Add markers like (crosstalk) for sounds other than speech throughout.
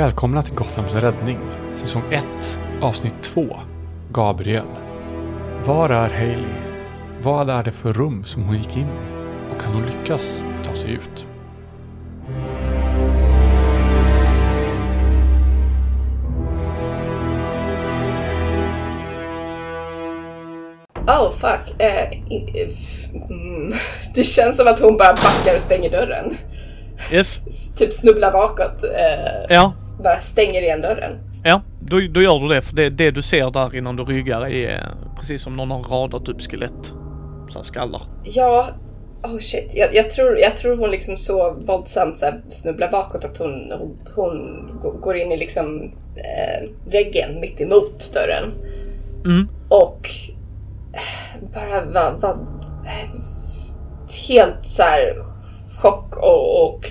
välkomna till Gothams räddning, säsong 1, avsnitt 2, Gabriel. Var är Hailey? Vad är det för rum som hon gick in i? Och kan hon lyckas ta sig ut? Oh fuck. Eh, mm. (laughs) Det känns som att hon bara backar och stänger dörren. Yes. Typ snubblar bakåt. Eh, Ja, Bara stänger igen dörren. ja. Då, då gör du det. För det, det du ser där innan du ryggar är eh, precis som någon har radat upp skelett. Så skallar. Ja, oh shit. Jag, jag, tror, jag tror hon liksom så våldsamt så här, snubblar bakåt att hon, hon, hon går in i liksom eh, väggen mitt emot dörren. Mm. Och eh, bara var, eh, helt så här chock och, och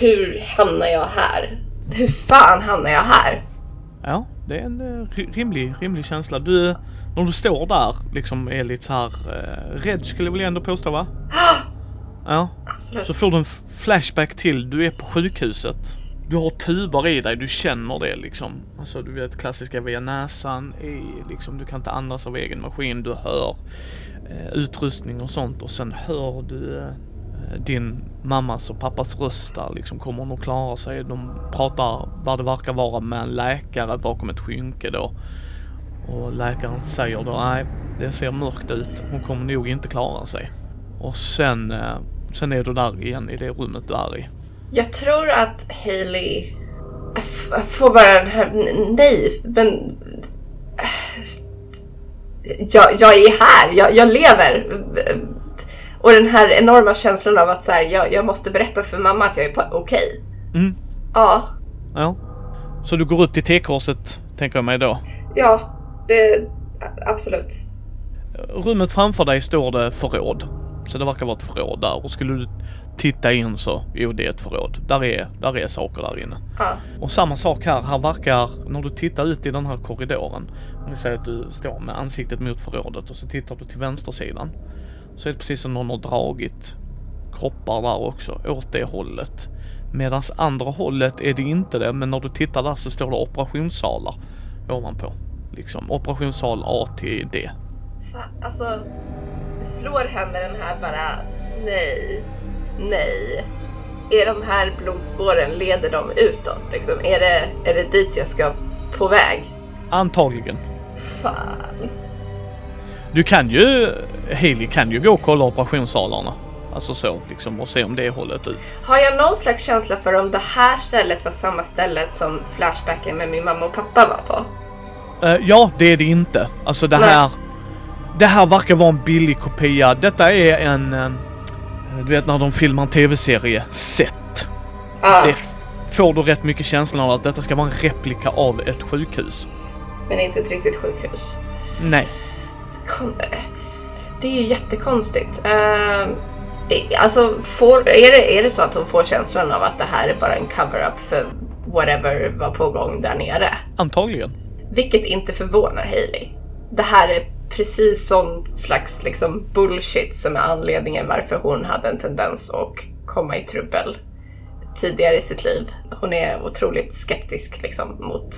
hur hamnar jag här? Hur fan hamnar jag här? Ja, det är en eh, ri- rimlig, rimlig känsla. Du, när du står där liksom är lite så här eh, rädd skulle jag väl ändå påstå va? (gasps) Ja. Absolut. Så får du en flashback till, du är på sjukhuset. Du har tuber i dig, du känner det liksom. Alltså du vet klassiska via näsan, i, liksom, du kan inte andas av egen maskin, du hör eh, utrustning och sånt och sen hör du eh, din mammas och pappas röst där liksom. Kommer hon att klara sig? De pratar vad det verkar vara med en läkare bakom ett skynke då. Och läkaren säger då, nej det ser mörkt ut, hon kommer nog inte klara sig. Och sen, eh, sen är du där igen i det rummet du är i. Jag tror att Hailey får bara den här, nej, men eh, jag, jag är här, jag, jag lever. Och den här enorma känslan av att så här, jag, jag måste berätta för mamma att jag är okej. Mm. Ja, Ja. Så du går ut till T-korset, tänker jag mig då. ja, det, absolut. Rummet framför dig står det förråd. Så det verkar vara ett förråd där och skulle du titta in så, jo det är ett förråd. Där är, där är saker där inne. Ja, Och samma sak här, här verkar, när du tittar ut i den här korridoren, om vi säger att du står med ansiktet mot förrådet och så tittar du till vänstersidan. Så är det precis som någon har dragit kroppar där också, åt det hållet. Medans andra hållet är det inte det, men när du tittar där så står det operationssalar ovanpå. Liksom operationssal A till D. fan, alltså det slår henne den här bara, nej, nej. Är de här blodspåren, leder de utåt? Liksom? Är, det, är det dit jag ska på väg? Antagligen. Fan. Du kan ju, Haley kan ju gå och kolla operationssalarna. Alltså så liksom och se om det är hållet ut. Har jag någon slags känsla för om det här stället var samma ställe som Flashbacken med min mamma och pappa var på? Eh, ja, det är det inte. Alltså det Nej. här... Det här verkar vara en billig kopia. Detta är en... eh, du vet när de filmar en tv-serie, set. Ja, Det får du rätt mycket känslan av att detta ska vara en replika av ett sjukhus. men inte ett riktigt sjukhus. Nej. Eh, det är ju jättekonstigt. Uh, alltså, får, är, det, är det så att hon får känslan av att det här är bara en cover-up för whatever var på gång där nere? Antagligen. Vilket inte förvånar Hailey. Det här är precis sån slags liksom bullshit som är anledningen varför hon hade en tendens att komma i trubbel tidigare i sitt liv. Hon är otroligt skeptisk liksom mot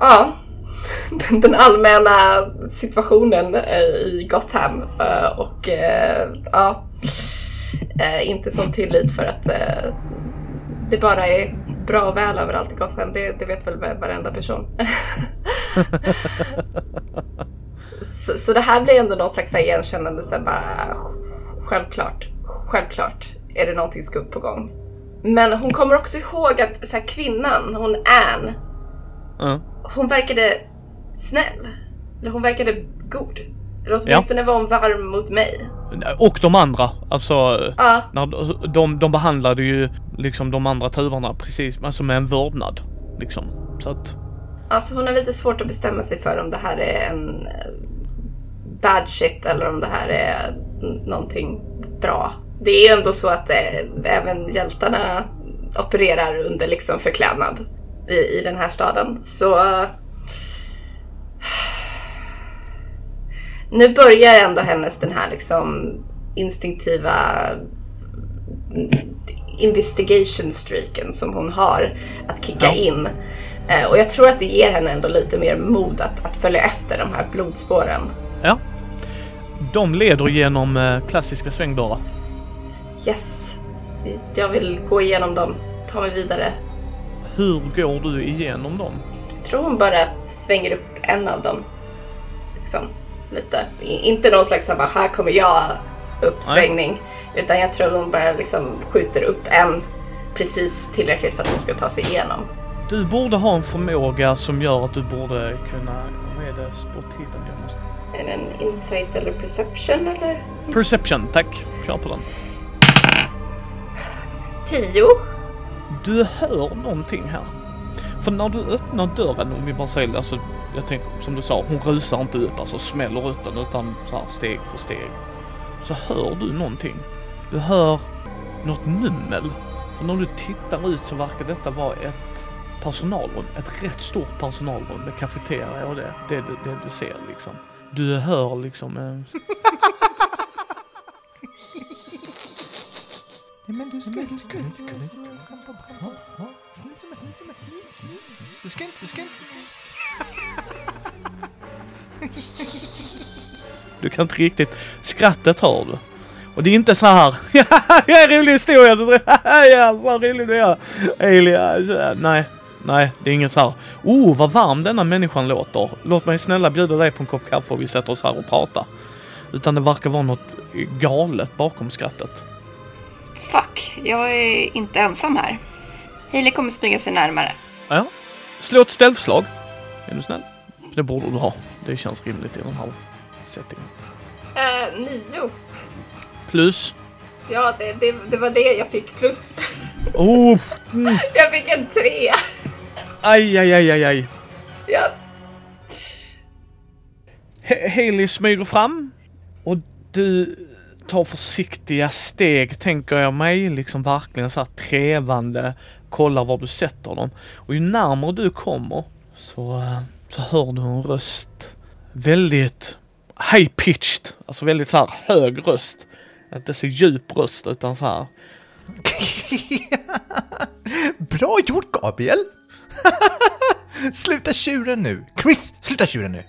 ja, den allmänna situationen eh, i Gotham eh, och eh, ja, inte sån tillit för att det bara är bra och väl överallt i Gotham. Det, det vet väl varenda person. (laughs) så, så det här blir ändå någon slags igenkännande, så bara självklart, självklart är det någonting skumt på gång. Men hon kommer också ihåg att så här, kvinnan, hon Anne, Ja. hon verkade snäll. Eller hon verkade god. Eller åtminstone var hon varm mot mig. Och de andra. Alltså... Ja, När de, de, de behandlade ju liksom de andra turerna precis, alltså med en vördnad. Liksom. Så att... alltså hon har lite svårt att bestämma sig för om det här är en eh, bad shit eller om det här är någonting bra. Det är ju ändå så att eh, även hjältarna opererar under liksom förklädnad i, i den här staden. Så eh, nu börjar ändå hennes den här liksom instinktiva investigation streaken som hon har att kicka Ja. in. Eh, och jag tror att det ger henne ändå lite mer mod att, att följa efter de här blodspåren. Ja. De leder genom eh, klassiska svängdörrar. Yes, jag vill gå igenom dem, ta mig vidare. Hur går du igenom dem? Jag tror hon bara svänger upp en av dem. Liksom, lite. Inte någon slags här, bara, här kommer jag uppsvängning. Utan jag tror hon bara liksom skjuter upp en precis tillräckligt för att hon ska ta sig igenom. Du borde ha en förmåga som gör att du borde kunna... Vad är det? Måste... Är det en insight eller perception eller? Perception, tack. Kör på den. Tio. Du hör någonting här. För när du öppnar dörren, om vi bara säger alltså, jag tänker som du sa, hon rusar inte upp, alltså smäller upp den utan så här steg för steg. Så hör du någonting. Du hör något mummel. För när du tittar ut så verkar detta vara ett personalrum, ett rätt stort personalrum med kafeteria och det, det, det, det du ser liksom. Du hör liksom eh, men du ska, du ska, du ska, du ska, du ska inte, du ska inte. Du kan inte riktigt... Skrattet hör du. Och det är inte så här. (laughs) Ja, rolig historia. Du (laughs) ja, vad rolig du är. Elia. Nej, nej, det är inget så här. Oh, vad varm denna människan låter. Låt mig snälla bjuda dig på en kopp kaffe och vi sätter oss här och pratar. Utan det verkar vara något galet bakom skrattet. Fuck, jag är inte ensam här. Hailey kommer smyga sig närmare. Ja. Slå ett ställslag. Är du snäll? Det borde du ha. Det känns rimligt i den här settingen. Eh, nio. Plus. Ja, det, det, det var det jag fick plus. Oh! (laughs) Jag fick en tre. Aj, aj, aj, aj, aj. Ja. Haley smyger fram och du tar försiktiga steg tänker jag mig, liksom verkligen så här trevande, kollar var du sätter dem. Och ju närmare du kommer så, eh, så hör du en röst. Väldigt high pitched, alltså väldigt så här hög röst. Inte så djup röst utan så här. (laughs) Bra gjort Gabriel! (laughs) sluta tjuren nu! Chris, sluta tjuren nu!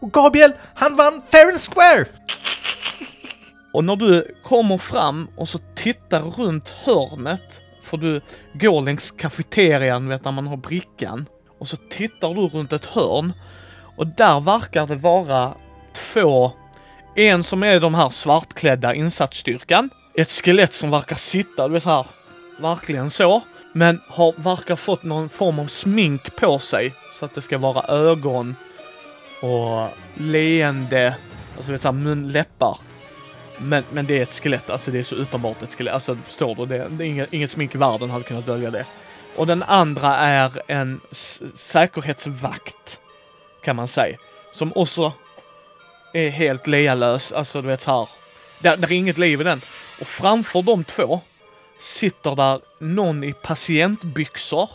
Och Gabriel, han vann fair and square! Och när du kommer fram och så tittar runt hörnet, för du går längs kafeterian, vet när man har brickan, och så tittar du runt ett hörn och där verkar det vara två, en som är de här svartklädda insatsstyrkan, ett skelett som verkar sitta, du vet här, verkligen så, men har, verkar fått någon form av smink på sig så att det ska vara ögon och leende, alltså vet såhär mun, läppar. Men, men det är ett skelett, alltså det är så uppenbart ett skelett. Alltså förstår du? Det, det är inget, inget smink i världen hade kunnat dölja det. Och den andra är en säkerhetsvakt, kan man säga. Som också är helt lealös, alltså du vet så här. Det, där är inget liv i den. Och framför de två sitter där någon i patientbyxor,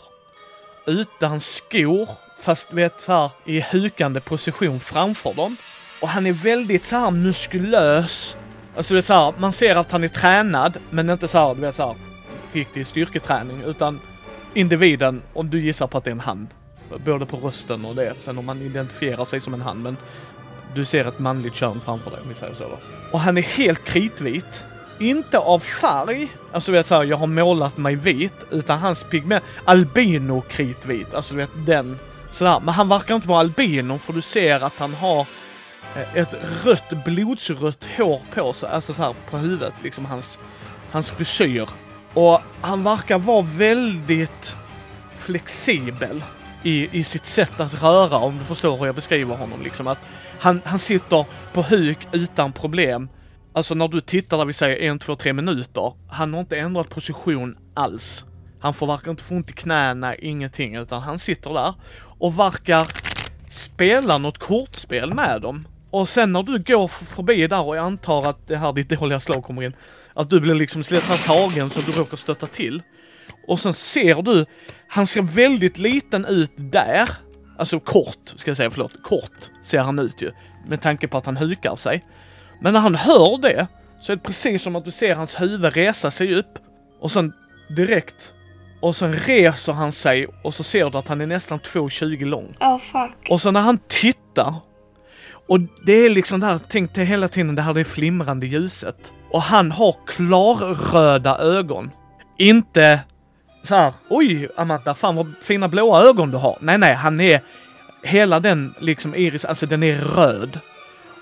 utan skor, fast vet så här i hukande position framför dem. Och han är väldigt så här muskulös. Alltså det är så här, man ser att han är tränad, men inte så här, du vet så här, riktig styrketräning, utan individen, om du gissar på att det är en hand. Både på rösten och det. Sen om man identifierar sig som en hand, men du ser ett manligt kön framför dig, om vi säger så då. Och han är helt kritvit. Inte av färg, alltså du vet såhär, jag har målat mig vit, utan hans pigment, albino kritvit, alltså du vet den. Sådär, men han verkar inte vara albino för du ser att han har Eh, ett rött, blodsrött hår på sig, alltså så här på huvudet, liksom hans, hans frisyr. Och han verkar vara väldigt flexibel i, i sitt sätt att röra, om du förstår hur jag beskriver honom. Liksom att han, han sitter på huk utan problem. Alltså när du tittar där vi säger en, två, tre minuter, han har inte ändrat position alls. Han får verkar inte få ont i knäna, ingenting, utan han sitter där och verkar spela något kortspel med dem. Och sen när du går förbi där och jag antar att det här ditt dåliga slag kommer in, att du blir liksom här tagen så att du råkar stötta till. Och sen ser du, han ser väldigt liten ut där. Alltså kort, ska jag säga, förlåt. Kort ser han ut ju. Med tanke på att han hukar sig. Men när han hör det, så är det precis som att du ser hans huvud resa sig upp. Och sen direkt. Och sen reser han sig och så ser du att han är nästan 2,20 lång. Oh fuck. Och så när han tittar och det är liksom det här, tänk dig hela tiden det här det flimrande ljuset. Och han har klarröda ögon. Inte så här, oj Amanda, fan vad fina blåa ögon du har. Nej, nej, han är hela den liksom iris, alltså den är röd.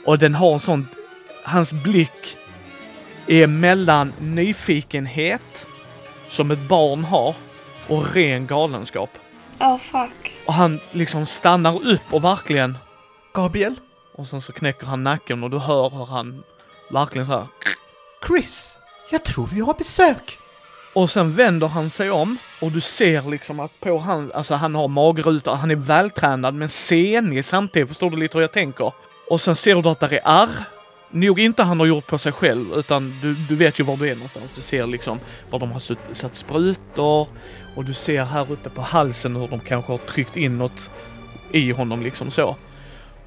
Och den har en sån, hans blick är mellan nyfikenhet, som ett barn har, och ren galenskap. Oh fuck. Och han liksom stannar upp och verkligen, Gabriel? Och sen så knäcker han nacken och du hör hur han verkligen så här. Chris? Jag tror vi har besök. Och sen vänder han sig om och du ser liksom att på han, alltså han har magrutor, han är vältränad men senig samtidigt, förstår du lite hur jag tänker? Och sen ser du att det är ärr. Nog inte han har gjort på sig själv, utan du, du vet ju var du är någonstans. Du ser liksom var de har satt sprutor och du ser här uppe på halsen hur de kanske har tryckt in något i honom liksom så.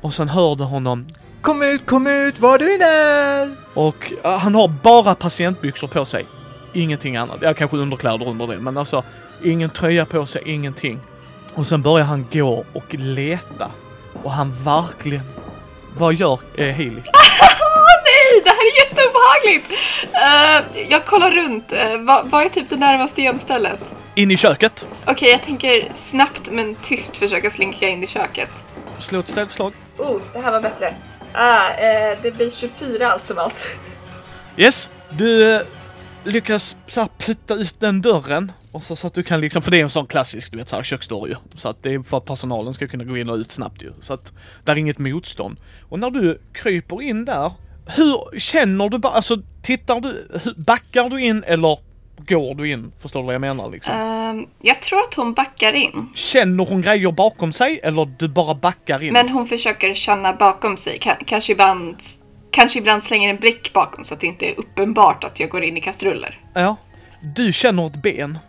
Och sen hör du honom Kom ut, kom ut, var du än är! och han har bara patientbyxor på sig. Ingenting annat. Ja, kanske underkläder under det, men alltså ingen tröja på sig, ingenting. Och sen börjar han gå och leta. Och han verkligen... Vad gör eh, Healy? (laughs) Nej, det här är jätteobehagligt! Uh, jag kollar runt. Uh, vad, vad är typ det närmaste gömstället? In i köket. Okej, jag tänker snabbt men tyst försöka slinka in i köket. Slå ett ställslag. Oh, det här var bättre. Ah, eh, det blir 24 allt som allt. Yes, du eh, lyckas så här putta upp den dörren. Och så, så att du kan liksom, för det är en sån klassisk, du vet så här köksdörr ju. Så att det är för att personalen ska kunna gå in och ut snabbt ju. Så att där är inget motstånd. Och när du kryper in där, hur känner du bara, alltså tittar du, backar du in eller går du in? Förstår du vad jag menar liksom? Ehm, jag tror att hon backar in. Känner hon grejer bakom sig eller du bara backar in? Men hon försöker känna bakom sig. Ka- kanske, ibland, kanske ibland slänger en blick bakom så att det inte är uppenbart att jag går in i kastruller. Ja. Du känner ett ben.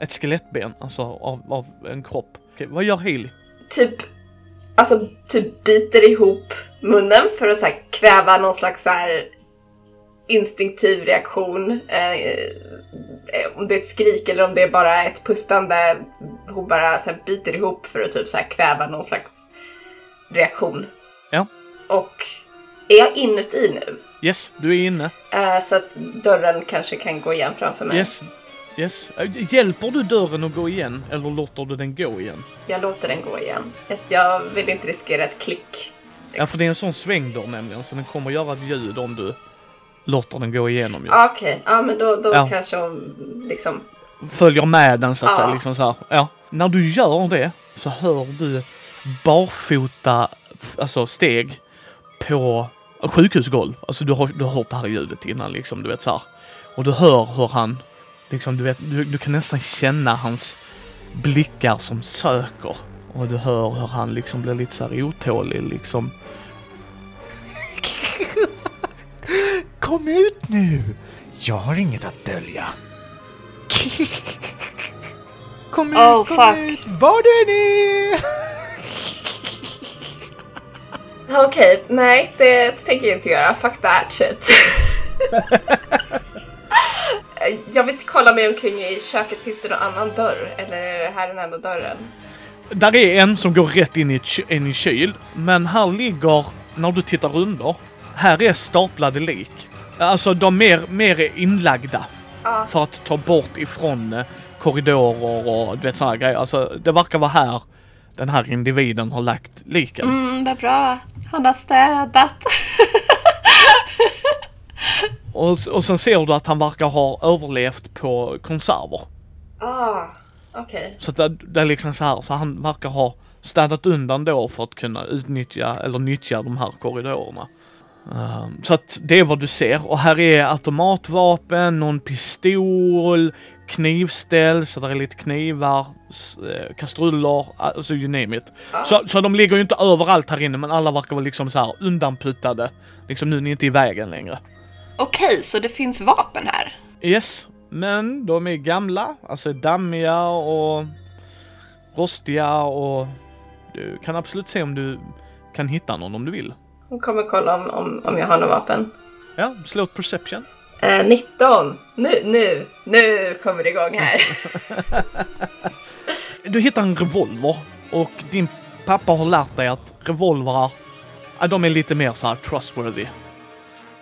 Ett skelettben, alltså av, av en kropp. Okej, vad gör Healy? Typ, alltså typ biter ihop munnen för att så här, kväva någon slags så här, instinktiv reaktion. Eh, eh, om det är ett skrik eller om det är bara ett pustande. Hon bara så här, biter ihop för att typ så här, kväva någon slags reaktion. Ja. Och är jag inuti nu? Yes, du är inne. Eh, så att dörren kanske kan gå igen framför mig. Yes. Yes. Hjälper du dörren att gå igen eller låter du den gå igen? Jag låter den gå igen. Jag vill inte riskera ett klick. Ja, för det är en sån svängdörr nämligen, så den kommer göra ett ljud om du låter den gå igenom ju. Ah, Okej, ja men då, då Ja. kanske hon liksom... Följer med den så att Ja. säga, liksom så här. Ja. När du gör det så hör du barfota, f- alltså steg på sjukhusgolv. Alltså du har, du har hört det här ljudet innan liksom, du vet så här. Och du hör hur han, liksom du vet, du, du kan nästan känna hans blickar som söker. Och du hör hur han liksom blir lite så här otålig liksom. Kom ut nu! Jag har inget att dölja. (laughs) Kom ut, Oh, kom fuck. ut, var du än är! (laughs) Okej, nej det tänker jag inte göra. Fuck that shit. (laughs) jag vill kolla mig omkring i köket. Finns det någon annan dörr? Eller är det här den enda dörren? Där är en som går rätt in i, in i kyl, men här ligger, när du tittar under, här är staplade lik. Alltså de mer, mer inlagda Ja. för att ta bort ifrån eh, korridorer och du vet sådana grejer. Alltså det verkar vara här den här individen har lagt liken. Mm, vad bra. Han har städat. (laughs) Och, och sen ser du att han verkar ha överlevt på konserver. ah, okej. Så att det, det är liksom så här, så han verkar ha städat undan då för att kunna utnyttja eller nyttja de här korridorerna. Ehm, så att det är vad du ser och här är automatvapen, någon pistol, knivställ, så där är lite knivar, eh, kastruller, alltså you name it. Så, så de ligger ju inte överallt här inne men alla verkar vara liksom så här undanputtade. Liksom nu är ni inte i vägen längre. Okej, så det finns vapen här? Yes, men de är gamla, alltså dammiga och rostiga och du kan absolut se om du kan hitta någon om du vill. Hon kommer kolla om, om, om jag har något vapen. Ja, slå ett perception. Eh, 19. Nu, nu, nu kommer det igång här. (laughs) Du hittar en revolver och din pappa har lärt dig att revolvrar, ja, de är lite mer så här trustworthy.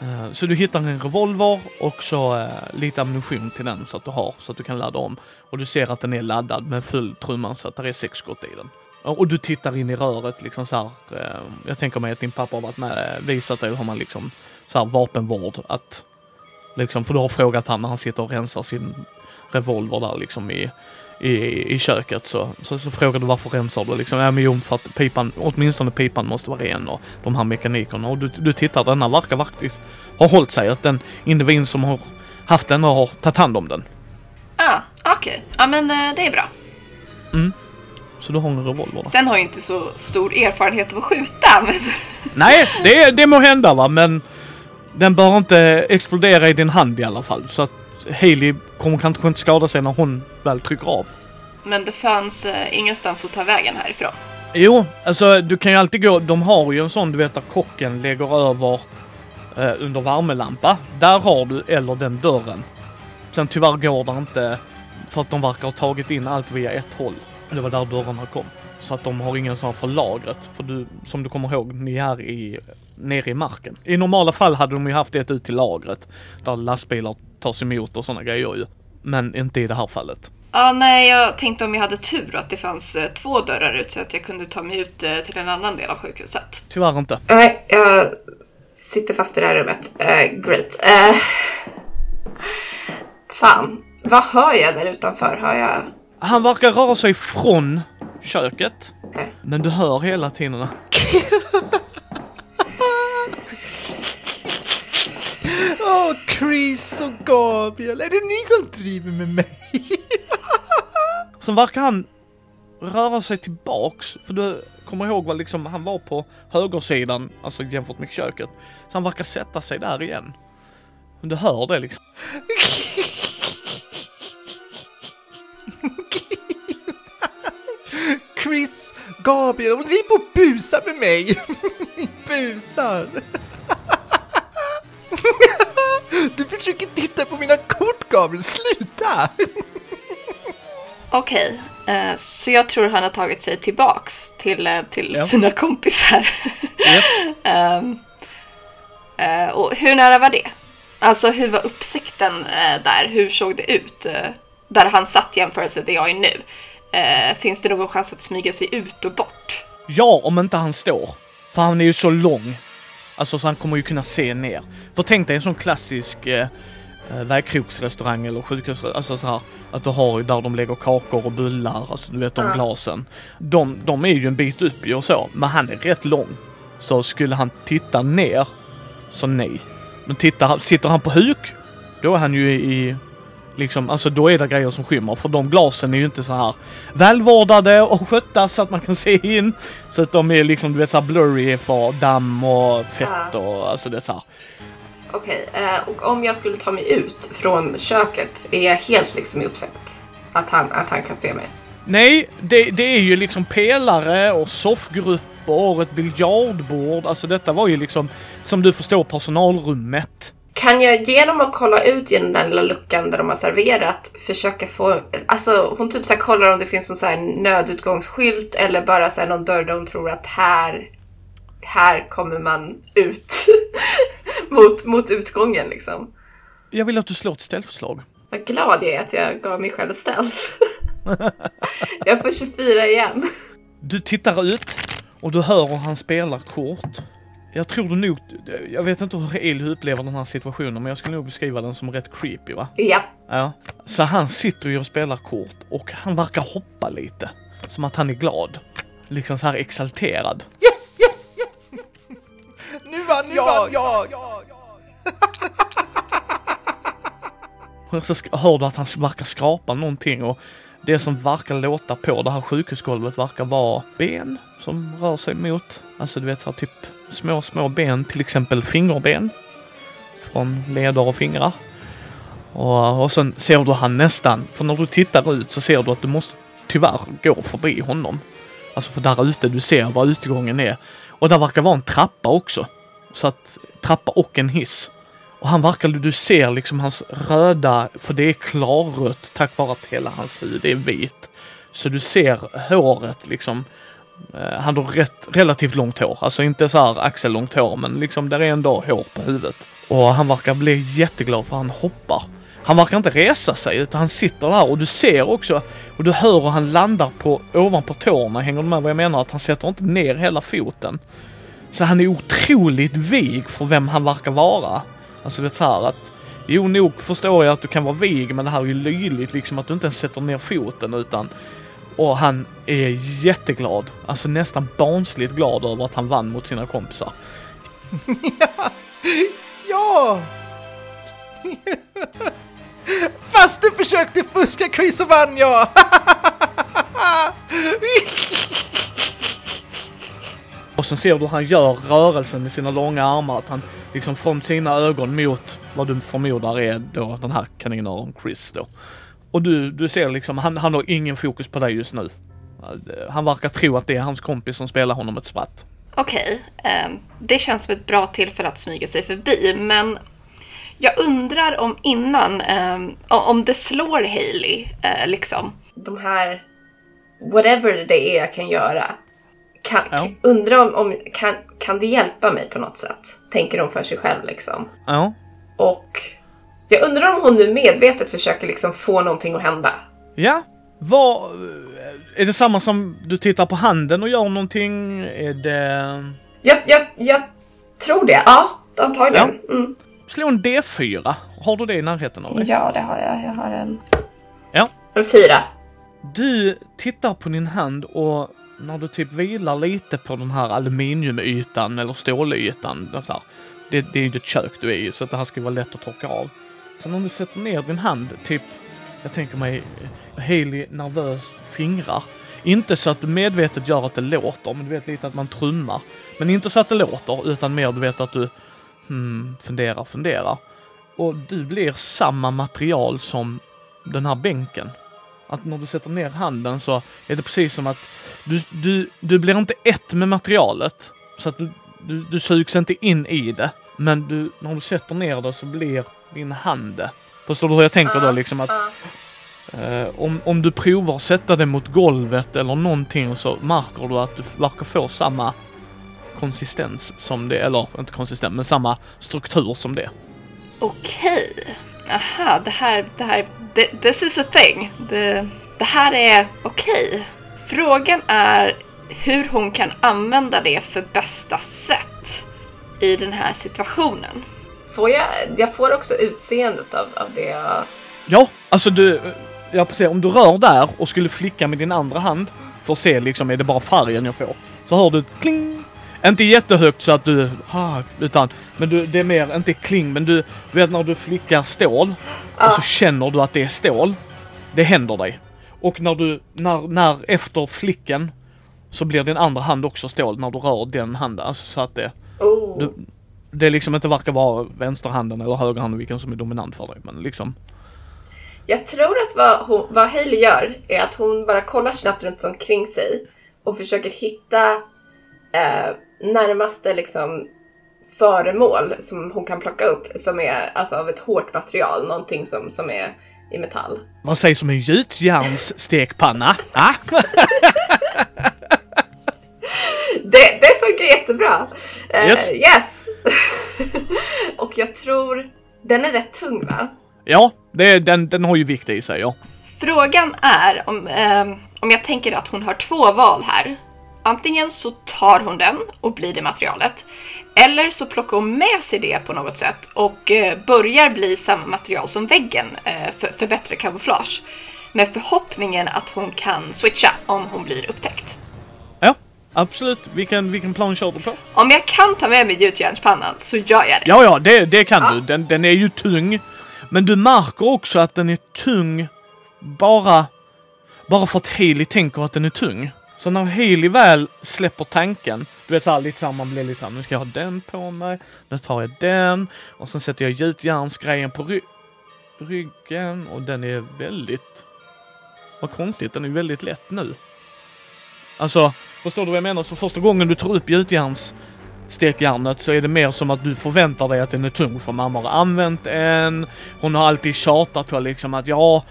Eh, Så du hittar en revolver och så eh, lite ammunition till den så att du har, så att du kan ladda om. Och du ser att den är laddad med full trumman så att det är sex skott i den. Och du tittar in i röret liksom så här. eh, Jag tänker mig att din pappa har varit med, visat dig hur man liksom så här vapenvård att liksom, för du har frågat han när han sitter och rensar sin revolver där liksom i, i, i köket så, så, så frågar du varför rensar du liksom? Ja men jo för att pipan, åtminstone pipan måste vara ren och de här mekanikerna och du, du tittar denna verkar faktiskt ha hållit sig att den individen som har haft den har tagit hand om den. Ja, okej. Ja, men eh, det är bra. Så du har en revolver. Sen har jag inte så stor erfarenhet av att skjuta, men... Nej, det, det må hända va men den bör inte explodera i din hand i alla fall så att Hailey kommer kanske inte skada sig när hon väl trycker av. Men det fanns eh, ingenstans att ta vägen härifrån. Jo, alltså du kan ju alltid gå, de har ju en sån du vet där kocken lägger över eh, under värmelampa. Där har du, eller den dörren. Sen tyvärr går det inte för att de verkar ha tagit in allt via ett håll. Det var där dörrarna kom. Så att de har ingen sån för lagret. För du, som du kommer ihåg, ni är i, nere i marken. I normala fall hade de ju haft ett ut till lagret. Där lastbilar tas emot och sådana grejer ju. Men inte i det här fallet. Ja, nej, jag tänkte om jag hade tur att det fanns eh, två dörrar ut så att jag kunde ta mig ut eh, till en annan del av sjukhuset. Tyvärr inte. Nej, jag sitter fast i det här rummet. Uh, great. Uh, fan, vad hör jag där utanför? Hör jag... Han verkar röra sig från köket. Men du hör hela tiden. (laughs) Åh, Chris och Gabriel, är det ni som driver med mig? (laughs) Sen verkar han röra sig tillbaks. För du kommer ihåg vad liksom, han var på högersidan, alltså jämfört med köket. Så han verkar sätta sig där igen. Men du hör det liksom. (laughs) Chris, Gabriel, ni är på att busa med mig. ni (laughs) busar. (laughs) du försöker titta på mina kort, Gabriel. Sluta! (laughs) Okej, eh, så jag tror han har tagit sig tillbaks till, eh, till Ja. sina kompisar. Yes. Eh, och hur nära var det? Alltså hur var uppsikten där? Hur såg det ut? Där han satt jämfört med där jag är nu. Eh, finns det någon chans att smyga sig ut och bort? Ja, om inte han står. För han är ju så lång. Alltså så han kommer ju kunna se ner. För tänk dig en sån klassisk eh, eh, vägkrogsrestaurang eller sjukhus, alltså så här att du har ju där de lägger kakor och bullar, alltså du vet de glasen. De, de är ju en bit upp ju och så, men han är rätt lång. Så skulle han titta ner, så nej. Men tittar, sitter han på huk, då är han ju i, liksom, alltså då är det grejer som skymmer. För de glasen är ju inte så här välvårdade och skötta så att man kan (laughs) se in. Så att de är liksom, du vet såhär blurry för damm och fett och alltså det är så här. Okej, eh, och om jag skulle ta mig ut från köket, är jag helt liksom i uppsikt? Att han, att han kan se mig? Nej, det, det är ju liksom pelare och soffgrupper och ett biljardbord. Alltså detta var ju liksom, som du förstår, personalrummet. Kan jag genom att kolla ut genom den lilla luckan där de har serverat försöka få... Alltså hon typ så här kollar om det finns någon så här nödutgångsskylt eller bara så någon dörr där hon tror att här... Här kommer man ut (laughs) mot, mot utgången liksom. Jag vill att du slår ett ställförslag. Vad glad jag är att jag gav mig själv stealth. (laughs) jag får 24 igen. Du tittar ut och du hör hur han spelar kort. Jag tror du nog, jag vet inte hur Eli upplever den här situationen men jag skulle nog beskriva den som rätt creepy va? Ja. Ja. Så han sitter ju och spelar kort och han verkar hoppa lite. Som att han är glad. Liksom så här exalterad. Yes, yes, yes! Nu vann jag! jag. Och så sk- hör du att han verkar skrapa någonting och det som verkar låta på det här sjukhusgolvet verkar vara ben som rör sig mot. Alltså du vet så här typ små, små ben, till exempel fingerben. Från leder och fingrar. Och, och sen ser du han nästan, för när du tittar ut så ser du att du måste tyvärr gå förbi honom. Alltså för där ute, du ser var utgången är. Och där verkar vara en trappa också. Så att trappa och en hiss. Och han verkar, du ser liksom hans röda, för det är klarrött tack vare att hela hans hud är vit. Så du ser håret liksom. Eh, han har rätt, relativt långt hår, alltså inte så här axellångt hår, men liksom där är ändå hår på huvudet. Och han verkar bli jätteglad för han hoppar. Han verkar inte resa sig utan han sitter där och du ser också och du hör hur han landar på ovanpå tårna. Hänger du med vad jag menar? Att han sätter inte ner hela foten. Så han är otroligt vig för vem han verkar vara. Alltså det är så här att Jo, nog förstår jag att du kan vara vig, men det här är ju löjligt liksom att du inte ens sätter ner foten utan och han är jätteglad, alltså nästan barnsligt glad över att han vann mot sina kompisar. (laughs) Ja! (laughs) Fast du försökte fuska Chris och vann jag! (laughs) Och sen ser du hur han gör rörelsen med sina långa armar, att han liksom från sina ögon mot vad du förmodar är då den här kaninöron Chris då. Och du, du ser liksom, han, han har ingen fokus på dig just nu. Han verkar tro att det är hans kompis som spelar honom ett spratt. Okej, eh, det känns som ett bra tillfälle att smyga sig förbi, men jag undrar om innan, eh, om det slår Hailey, eh, liksom. De här, whatever det är jag kan göra, kan, Ja. undrar om, om kan, kan det hjälpa mig på något sätt? Tänker hon för sig själv liksom. Ja. Och jag undrar om hon nu medvetet försöker liksom få någonting att hända. Ja. Vad... Är det samma som du tittar på handen och gör någonting? Är det... Jag, jag, jag tror det, ja, antagligen. Mm. Slå en D4. Har du det i närheten av dig? Ja, det har jag. Jag har en... Ja. En fyra. Du tittar på din hand och när du typ vilar lite på den här aluminiumytan eller stålytan. Det, är så här, det, det är ju ett kök du är i så det här ska vara lätt att torka av. Så när du sätter ner din hand, typ, jag tänker mig Haley nervöst fingrar. Inte så att du medvetet gör att det låter, men du vet lite att man trummar. Men inte så att det låter, utan mer du vet att du hmm, funderar, funderar. Och du blir samma material som den här bänken. Att när du sätter ner handen så är det precis som att du, du, du blir inte ett med materialet. Så att du, du, du sugs inte in i det. Men du, när du sätter ner det så blir din hand. Förstår du hur jag tänker då liksom att eh, om, om du provar sätta det mot golvet eller någonting så märker du att du verkar få samma konsistens som det, eller inte konsistens, men samma struktur som det. Okej. Aha, det här, det här, thi- this is a thing. Det, det här är okej. Frågan är hur hon kan använda det för bästa sätt i den här situationen. Får jag, jag får också utseendet av, av det jag... Ja, alltså du, ja precis, om du rör där och skulle flicka med din andra hand för att se liksom, är det bara färgen jag får? Så hör du ett kling. Inte jättehögt så att du, ah, utan, men du, det är mer, inte kling, men du, vet när du flickar stål och så känner du att det är stål. Det händer dig. Och när du, när, när efter flicken så blir din andra hand också stål när du rör den handen. Alltså, så att det, Oh. du, det liksom inte verkar vara vänsterhanden eller högerhanden vilken som är dominant för dig. Men liksom, Jag tror att vad, hon, vad Hailey gör är att hon bara kollar snabbt runt omkring sig och försöker hitta eh, närmaste liksom föremål som hon kan plocka upp som är alltså av ett hårt material, någonting som, som är i metall. Vad sägs om en gjutjärnsstekpanna? Ah? (laughs) Det, det funkar jättebra! Eh, Yes. yes. (laughs) och jag tror den är rätt tung va? Ja, det, den, den har ju vikt i sig, ja. Frågan är om, ehm, om jag tänker att hon har två val här. Antingen så tar hon den och blir det materialet. Eller så plockar hon med sig det på något sätt och eh, börjar bli samma material som väggen eh, för, för bättre kamouflage. Med förhoppningen att hon kan switcha om hon blir upptäckt. Absolut. Vilken, vilken plan kör du på? Om jag kan ta med mig gjutjärnspannan så gör jag det. Ja, ja, det, det kan Ja. du. Den, den är ju tung. Men du märker också att den är tung bara, bara för att Haley tänker att den är tung. Så när Haley väl släpper tanken, du vet såhär lite såhär, man blir lite såhär, nu ska jag ha den på mig, nu tar jag den och sen sätter jag gjutjärnsgrejen på ry ryggen och den är väldigt, vad konstigt, den är väldigt lätt nu. Alltså, förstår du vad jag menar? Så första gången du tar upp gjutjärnsstekjärnet så är det mer som att du förväntar dig att den är tung för mamma har använt en. Hon har alltid tjatat på liksom att ja,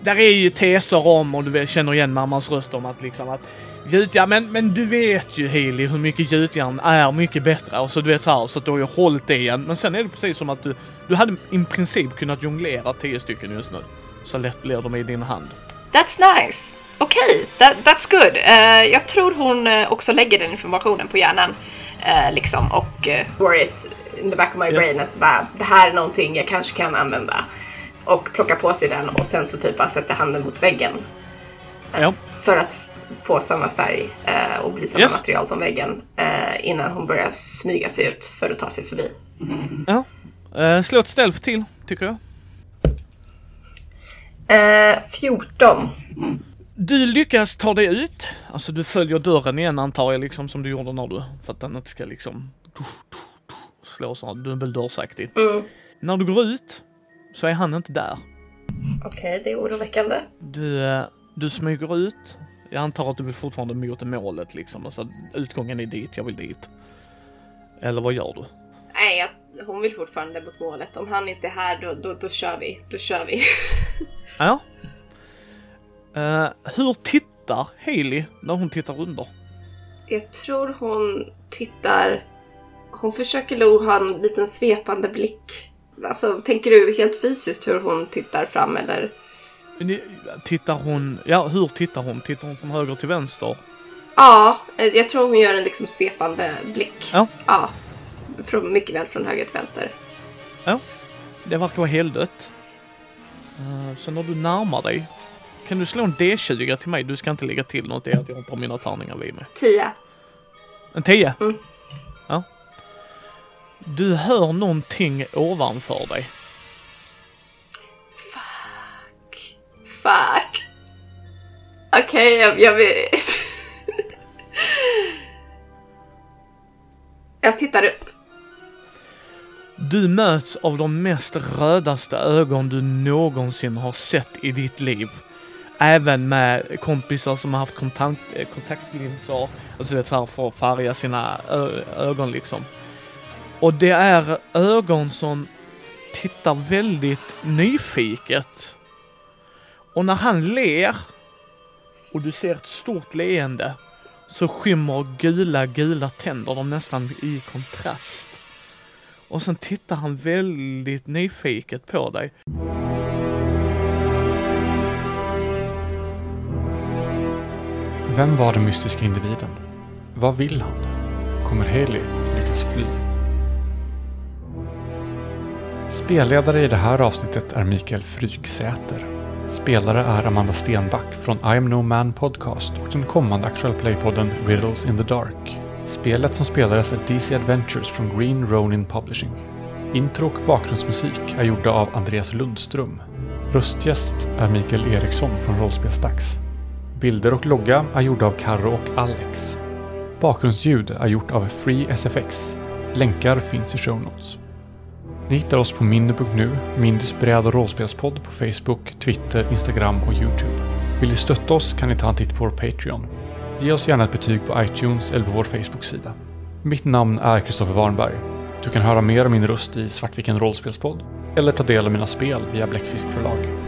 där är ju teser om och du känner igen mammas röst om att liksom att gjutjärn, men, men du vet ju Haley hur mycket gjutjärn är mycket bättre och så du vet så här, så att du har ju hållit det igen. Men sen är det precis som att du, du hade i princip kunnat jonglera tio stycken just nu. Så lätt blir de i din hand. That's nice. Okej, that, that's good. Eh, jag tror hon eh, också lägger den informationen på hjärnan. eh, liksom och uh, it in the back of my Yes. brain. Alltså bara, det här är någonting jag kanske kan använda. Och plocka på sig den och sen så typ bara sätta handen mot väggen. Ja. För att få samma färg eh, och bli samma Yes. material som väggen. innan hon börjar smyga sig ut för att ta sig förbi. Ja. Uh, slå ett stealth till, tycker jag. Eh, 14. Du lyckas ta dig ut. Alltså du följer dörren igen antar jag liksom som du gjorde när du, för att den inte ska liksom slå så dubbeldörrsaktigt. Mm. När du går ut så är han inte där. Okej, det är oroväckande. Du, eh, du smyger ut. Jag antar att du vill fortfarande mot målet liksom. Alltså utgången är dit, jag vill dit. Eller vad gör du? Nej, jag, hon vill fortfarande mot målet. Om han inte är här, då, då, då kör vi. Då kör vi. (laughs) Ja. Eh, hur tittar Haley när hon tittar under? Jag tror hon tittar... Hon försöker nog ha en liten svepande blick. Alltså, tänker du helt fysiskt hur hon tittar fram eller? Tittar hon, ja hur tittar hon? Tittar hon från höger till vänster? Ja, eh, jag tror hon gör en liksom svepande blick. Ja. Ja. Från, mycket väl från höger till vänster. Ja. Det verkar vara heldött. Uh, så när du närmar dig, kan du slå en D20 till mig? Du ska inte lägga till något, är att jag har mina tärningar vid mig. Tia. En 10? Mm. Ja. Du hör någonting ovanför dig. Fuck. Fuck. Okej, jag, jag vill... (laughs) jag tittar upp. Du möts av de mest rödaste ögon du någonsin har sett i ditt liv. Även med kompisar som har haft kontakt, eh, kontaktlinser, alltså vet så här för att färga sina ögon liksom. Och det är ögon som tittar väldigt nyfiket. Och när han ler och du ser ett stort leende så skymmer gula, gula tänder, de nästan i kontrast. Och sen tittar han väldigt nyfiket på dig. Vem var den mystiska individen? Vad vill han? Kommer Haley lyckas fly? Spelledare i det här avsnittet är Mikael Fryksäter. Spelare är Amanda Stenback från I am no man podcast och den kommande Actual Play-podden Riddles in the Dark. Spelet som spelades är DC Adventures från Green Ronin Publishing. Intro och bakgrundsmusik är gjorda av Andreas Lundström. Röstgäst är Mikael Eriksson från Rollspelsdags. Bilder och logga är gjorda av Carro och Alex. Bakgrundsljud är gjort av Free SFX. Länkar finns i show notes. Ni hittar oss på mindy.nu, Mindys bräd och rollspelspodd på Facebook, Twitter, Instagram och Youtube. Vill ni stötta oss kan ni ta en titt på vår Patreon. Ge oss gärna ett betyg på iTunes eller på vår Facebook-sida. Mitt namn är Kristoffer Warnberg. Du kan höra mer om min röst i Svartviken rollspelspodd eller ta del av mina spel via Bläckfisk förlag.